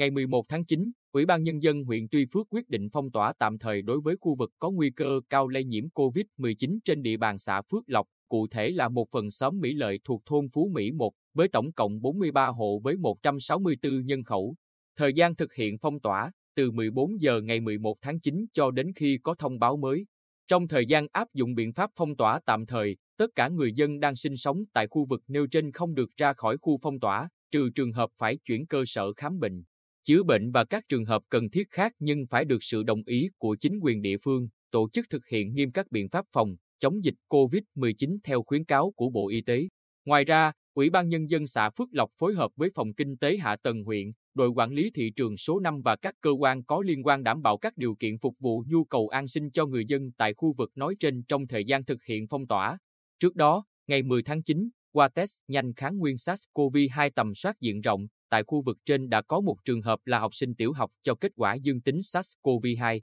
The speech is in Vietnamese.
Ngày 11 tháng 9, Ủy ban Nhân dân huyện Tuy Phước quyết định phong tỏa tạm thời đối với khu vực có nguy cơ cao lây nhiễm COVID-19 trên địa bàn xã Phước Lộc, cụ thể là một phần xóm Mỹ Lợi thuộc thôn Phú Mỹ 1, với tổng cộng 43 hộ với 164 nhân khẩu. Thời gian thực hiện phong tỏa, từ 14 giờ ngày 11 tháng 9 cho đến khi có thông báo mới. Trong thời gian áp dụng biện pháp phong tỏa tạm thời, tất cả người dân đang sinh sống tại khu vực nêu trên không được ra khỏi khu phong tỏa, trừ trường hợp phải chuyển cơ sở khám bệnh, chữa bệnh và các trường hợp cần thiết khác nhưng phải được sự đồng ý của chính quyền địa phương, tổ chức thực hiện nghiêm các biện pháp phòng, chống dịch COVID-19 theo khuyến cáo của Bộ Y tế. Ngoài ra, Ủy ban Nhân dân xã Phước Lộc phối hợp với Phòng Kinh tế Hạ tầng huyện, đội quản lý thị trường số 5 và các cơ quan có liên quan đảm bảo các điều kiện phục vụ nhu cầu an sinh cho người dân tại khu vực nói trên trong thời gian thực hiện phong tỏa. Trước đó, ngày 10 tháng 9, qua test nhanh kháng nguyên SARS-CoV-2 tầm soát diện rộng, tại khu vực trên đã có một trường hợp là học sinh tiểu học cho kết quả dương tính SARS-CoV-2.